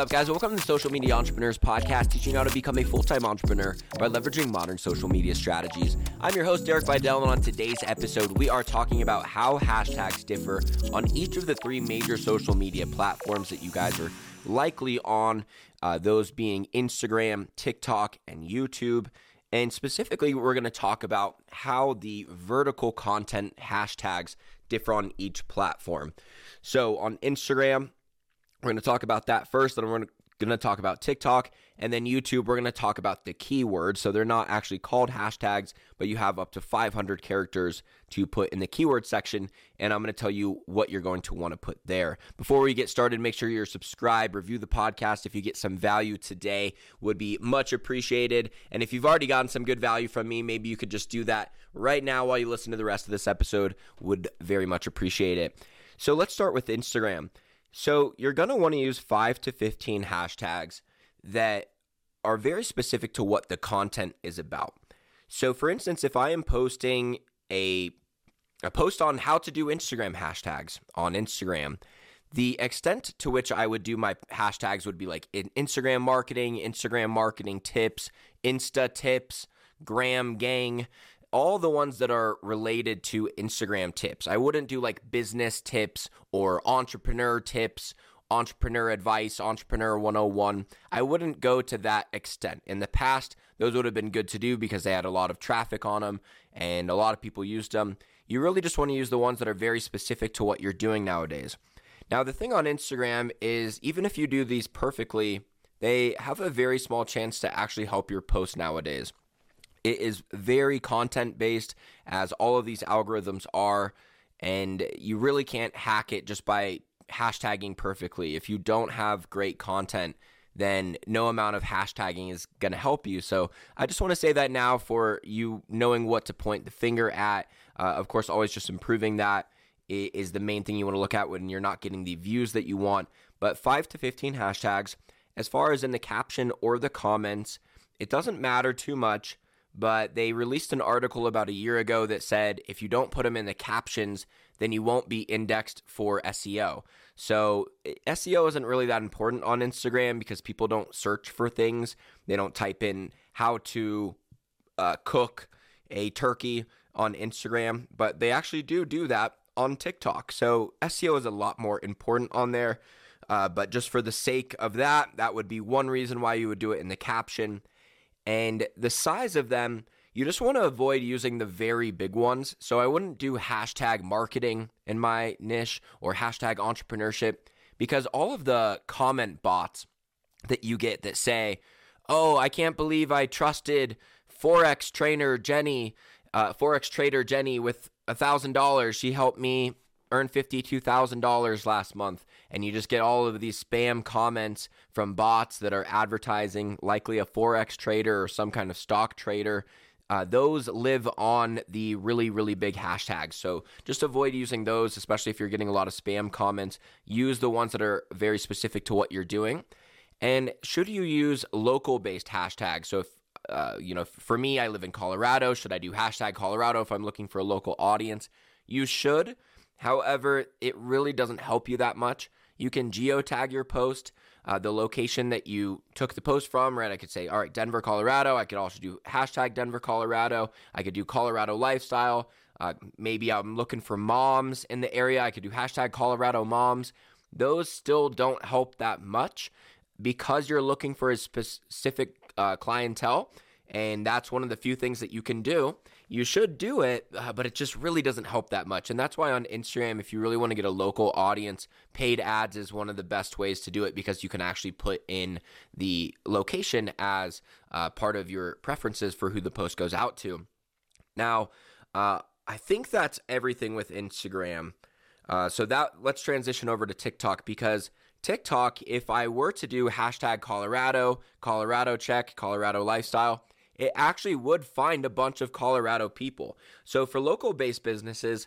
Up, guys? Welcome to the Social Media Entrepreneurs Podcast, teaching you how to become a full time entrepreneur by leveraging modern social media strategies. I'm your host, Derek Videll, and on today's episode, we are talking about how hashtags differ on each of the three major social media platforms that you guys are likely on, uh, those being Instagram, TikTok, and YouTube. And specifically, we're going to talk about how the vertical content hashtags differ on each platform. So on Instagram, we're going to talk about that first, then we're going to talk about TikTok, and then YouTube, we're going to talk about the keywords. So they're not actually called hashtags, but you have up to 500 characters to put in the keyword section, and I'm going to tell you what you're going to want to put there. Before we get started, make sure you're subscribed, review the podcast if you get some value today, would be much appreciated. And if you've already gotten some good value from me, maybe you could just do that right now while you listen to the rest of this episode, would very much appreciate it. So let's start with Instagram. So you're going to want to use 5 to 15 hashtags that are very specific to what the content is about. So for instance, if I am posting a a post on how to do Instagram hashtags on Instagram, the extent to which I would do my hashtags would be like in Instagram marketing, Instagram marketing tips, Insta tips, Gram gang, all the ones that are related to Instagram tips. I wouldn't do like business tips or entrepreneur tips, entrepreneur advice, entrepreneur 101. I wouldn't go to that extent. In the past, those would have been good to do because they had a lot of traffic on them and a lot of people used them. You really just want to use the ones that are very specific to what you're doing nowadays. Now, the thing on Instagram is even if you do these perfectly, they have a very small chance to actually help your post nowadays. It is very content based, as all of these algorithms are, and you really can't hack it just by hashtagging perfectly. If you don't have great content, then no amount of hashtagging is going to help you. So I just want to say that now for you knowing what to point the finger at. Uh, of course, always just improving that is the main thing you want to look at when you're not getting the views that you want. But 5 to 15 hashtags, as far as in the caption or the comments, it doesn't matter too much but they released an article about a year ago that said if you don't put them in the captions, then you won't be indexed for SEO. So, SEO isn't really that important on Instagram because people don't search for things. They don't type in how to uh, cook a turkey on Instagram, but they actually do do that on TikTok. So, SEO is a lot more important on there. Uh, but just for the sake of that, that would be one reason why you would do it in the caption. And the size of them, you just want to avoid using the very big ones. So I wouldn't do hashtag marketing in my niche or hashtag entrepreneurship because all of the comment bots that you get that say, oh, I can't believe I trusted Forex trainer Jenny, uh, Forex trader Jenny with a $1,000. She helped me earn $52,000 last month. And you just get all of these spam comments from bots that are advertising, likely a Forex trader or some kind of stock trader. Uh, those live on the really, really big hashtags. So just avoid using those, especially if you're getting a lot of spam comments. Use the ones that are very specific to what you're doing. And should you use local based hashtags? So if uh, you know, for me, I live in Colorado. Should I do hashtag Colorado if I'm looking for a local audience? You should. However, it really doesn't help you that much. You can geotag your post, uh, the location that you took the post from, right? I could say, all right, Denver, Colorado. I could also do hashtag Denver, Colorado. I could do Colorado lifestyle. Uh, maybe I'm looking for moms in the area. I could do hashtag Colorado moms. Those still don't help that much because you're looking for a specific uh, clientele. And that's one of the few things that you can do you should do it, uh, but it just really doesn't help that much. And that's why on Instagram, if you really want to get a local audience, paid ads is one of the best ways to do it because you can actually put in the location as uh, part of your preferences for who the post goes out to. Now, uh, I think that's everything with Instagram. Uh, so that let's transition over to TikTok because TikTok, if I were to do hashtag Colorado, Colorado check, Colorado lifestyle, it actually would find a bunch of Colorado people. So for local based businesses,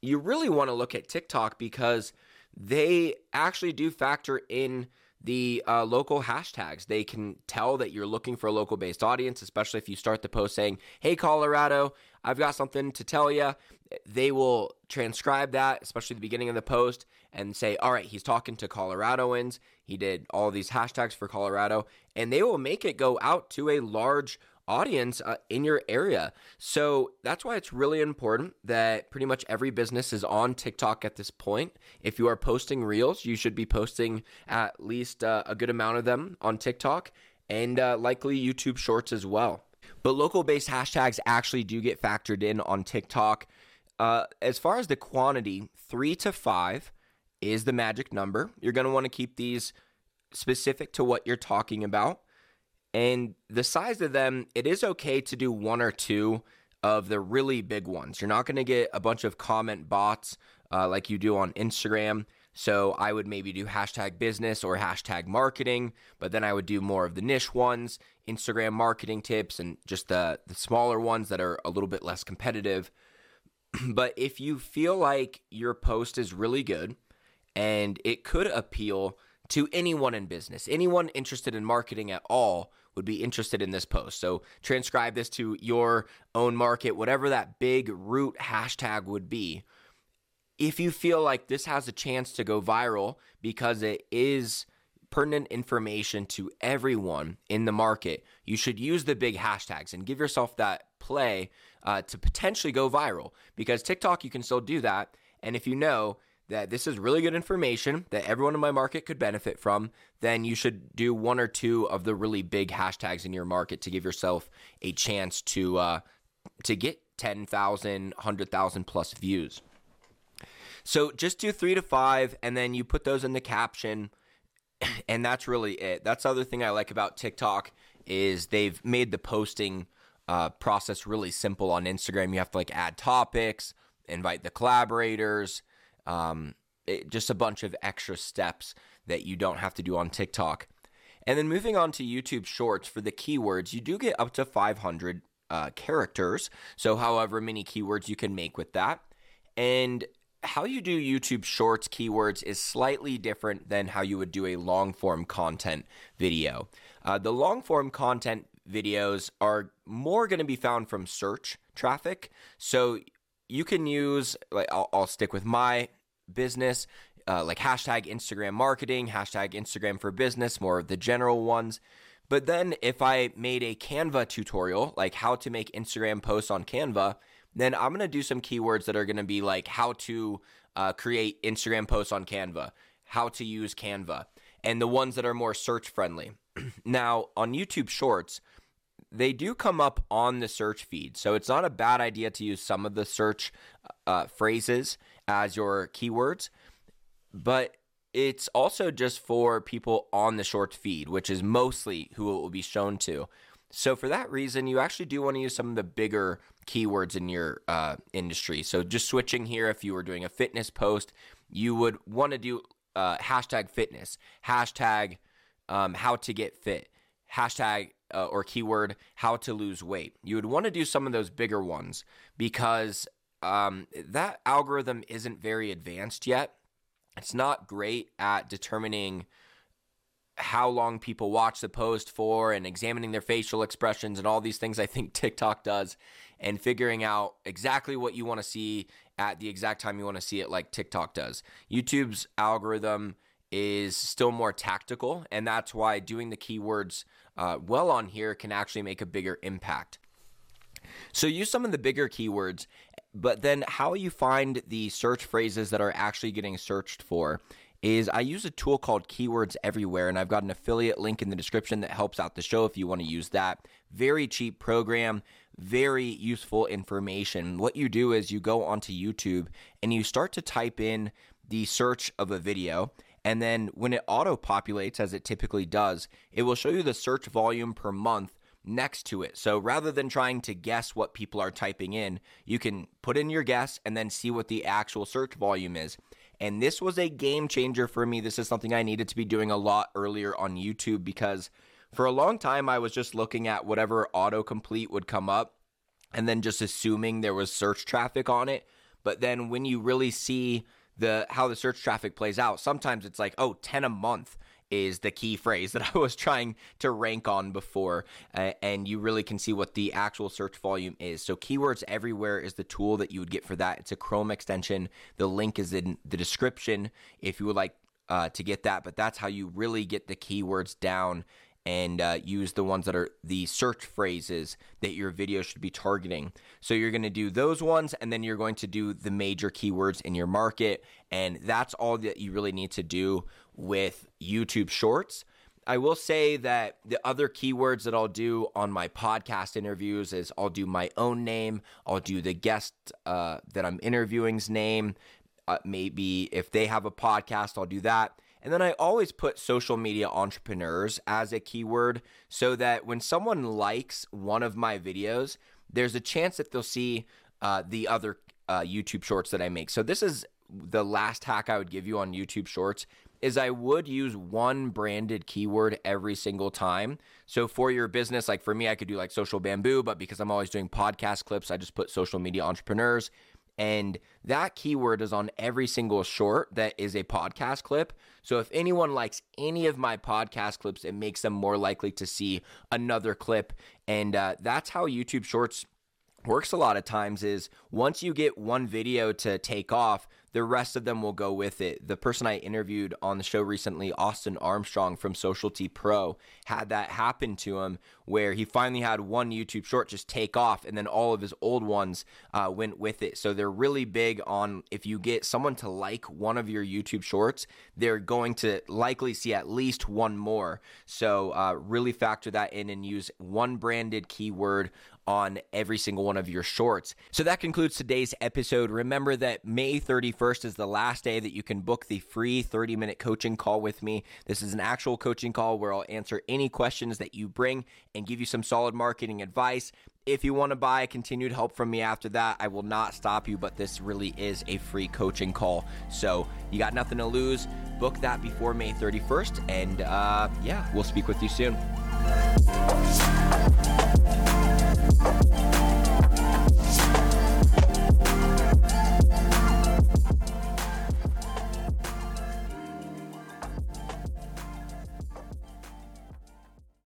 you really want to look at TikTok because they actually do factor in the uh, local hashtags. They can tell that you're looking for a local based audience, especially if you start the post saying, Hey, Colorado, I've got something to tell you. They will transcribe that, especially the beginning of the post, and say, All right, he's talking to Coloradoans. He did all these hashtags for Colorado, and they will make it go out to a large audience uh, in your area. So that's why it's really important that pretty much every business is on TikTok at this point. If you are posting reels, you should be posting at least uh, a good amount of them on TikTok and uh, likely YouTube shorts as well. But local based hashtags actually do get factored in on TikTok. Uh, as far as the quantity, three to five is the magic number. You're going to want to keep these specific to what you're talking about. And the size of them, it is okay to do one or two of the really big ones. You're not going to get a bunch of comment bots uh, like you do on Instagram. So I would maybe do hashtag business or hashtag marketing, but then I would do more of the niche ones, Instagram marketing tips, and just the, the smaller ones that are a little bit less competitive. but if you feel like your post is really good and it could appeal to anyone in business, anyone interested in marketing at all, would be interested in this post. So transcribe this to your own market, whatever that big root hashtag would be. If you feel like this has a chance to go viral because it is pertinent information to everyone in the market, you should use the big hashtags and give yourself that play uh, to potentially go viral because TikTok, you can still do that. And if you know that this is really good information that everyone in my market could benefit from, then you should do one or two of the really big hashtags in your market to give yourself a chance to uh, to get 10,000, 100,000 plus views. So just do three to five, and then you put those in the caption, and that's really it. That's the other thing I like about TikTok is they've made the posting uh, process really simple on Instagram. You have to like add topics, invite the collaborators um, it, just a bunch of extra steps that you don't have to do on TikTok. And then moving on to YouTube Shorts for the keywords, you do get up to 500 uh, characters. So, however many keywords you can make with that. And how you do YouTube Shorts keywords is slightly different than how you would do a long form content video. Uh, the long form content videos are more going to be found from search traffic. So, you can use, like, I'll, I'll stick with my business, uh, like hashtag Instagram marketing, hashtag Instagram for business, more of the general ones. But then if I made a Canva tutorial, like how to make Instagram posts on Canva, then I'm to do some keywords that are to be like how to uh, create Instagram posts on Canva, how to use Canva, and the ones that are more search friendly. now, on YouTube Shorts, they do come up on the search feed. So it's not a bad idea to use some of the search uh, phrases as your keywords, but it's also just for people on the short feed, which is mostly who it will be shown to. So for that reason, you actually do want to use some of the bigger keywords in your uh, industry. So just switching here, if you were doing a fitness post, you would want to do uh, hashtag fitness, hashtag um, how to get fit, hashtag uh, or keyword how to lose weight. You would want to do some of those bigger ones because um, that algorithm isn't very advanced yet. It's not great at determining how long people watch the post for and examining their facial expressions and all these things I think TikTok does and figuring out exactly what you want to see at the exact time you want to see it like TikTok does. YouTube's algorithm is still more tactical and that's why doing the keywords uh, well on here can actually make a bigger impact. So use some of the bigger keywords but then how you find the search phrases that are actually getting searched for is I use a tool called Keywords Everywhere, and I've got an affiliate link in the description that helps out the show if you want to use that. Very cheap program, very useful information. What you do is you go onto YouTube and you start to type in the search of a video. And then when it auto populates, as it typically does, it will show you the search volume per month next to it. So rather than trying to guess what people are typing in, you can put in your guess and then see what the actual search volume is. And this was a game changer for me. This is something I needed to be doing a lot earlier on YouTube because for a long time I was just looking at whatever autocomplete would come up and then just assuming there was search traffic on it. But then when you really see the how the search traffic plays out, sometimes it's like, oh, 10 a month is the key phrase that I was trying to rank on before. Uh, and you really can see what the actual search volume is. So, Keywords Everywhere is the tool that you would get for that. It's a Chrome extension. The link is in the description if you would like uh, to get that. But that's how you really get the keywords down and uh, use the ones that are the search phrases that your video should be targeting. So you're going to do those ones, and then you're going to do the major keywords in your market. And that's all that you really need to do with YouTube Shorts. I will say that the other keywords that I'll do on my podcast interviews is I'll do my own name, I'll do the guest uh, that I'm interviewing's name. Uh, maybe if they have a podcast, I'll do that. And then I always put social media entrepreneurs as a keyword so that when someone likes one of my videos, there's a chance that they'll see uh, the other uh, YouTube shorts that I make. So this is the last hack I would give you on YouTube shorts is I would use one branded keyword every single time. So for your business, like for me, I could do like social bamboo, but because I'm always doing podcast clips, I just put social media entrepreneurs. And that keyword is on every single short that is a podcast clip. So if anyone likes any of my podcast clips, it makes them more likely to see another clip. And uh, that's how YouTube Shorts works a lot of times is once you get one video to take off the rest of them will go with it. The person I interviewed on the show recently, Austin Armstrong from Socialty Pro, had that happen to him where he finally had one YouTube short just take off and then all of his old ones uh, went with it. So they're really big on if you get someone to like one of your YouTube shorts, they're going to likely see at least one more. So uh, really factor that in and use one branded keyword on every single one of your shorts. So that concludes today's episode. Remember that May 31st is the last day that you can book the free 30 minute coaching call with me. This is an actual coaching call where I'll answer any questions that you bring and give you some solid marketing advice. If you want to buy continued help from me after that, I will not stop you, but this really is a free coaching call. So you got nothing to lose. Book that before May 31st. And uh, yeah, we'll speak with you soon.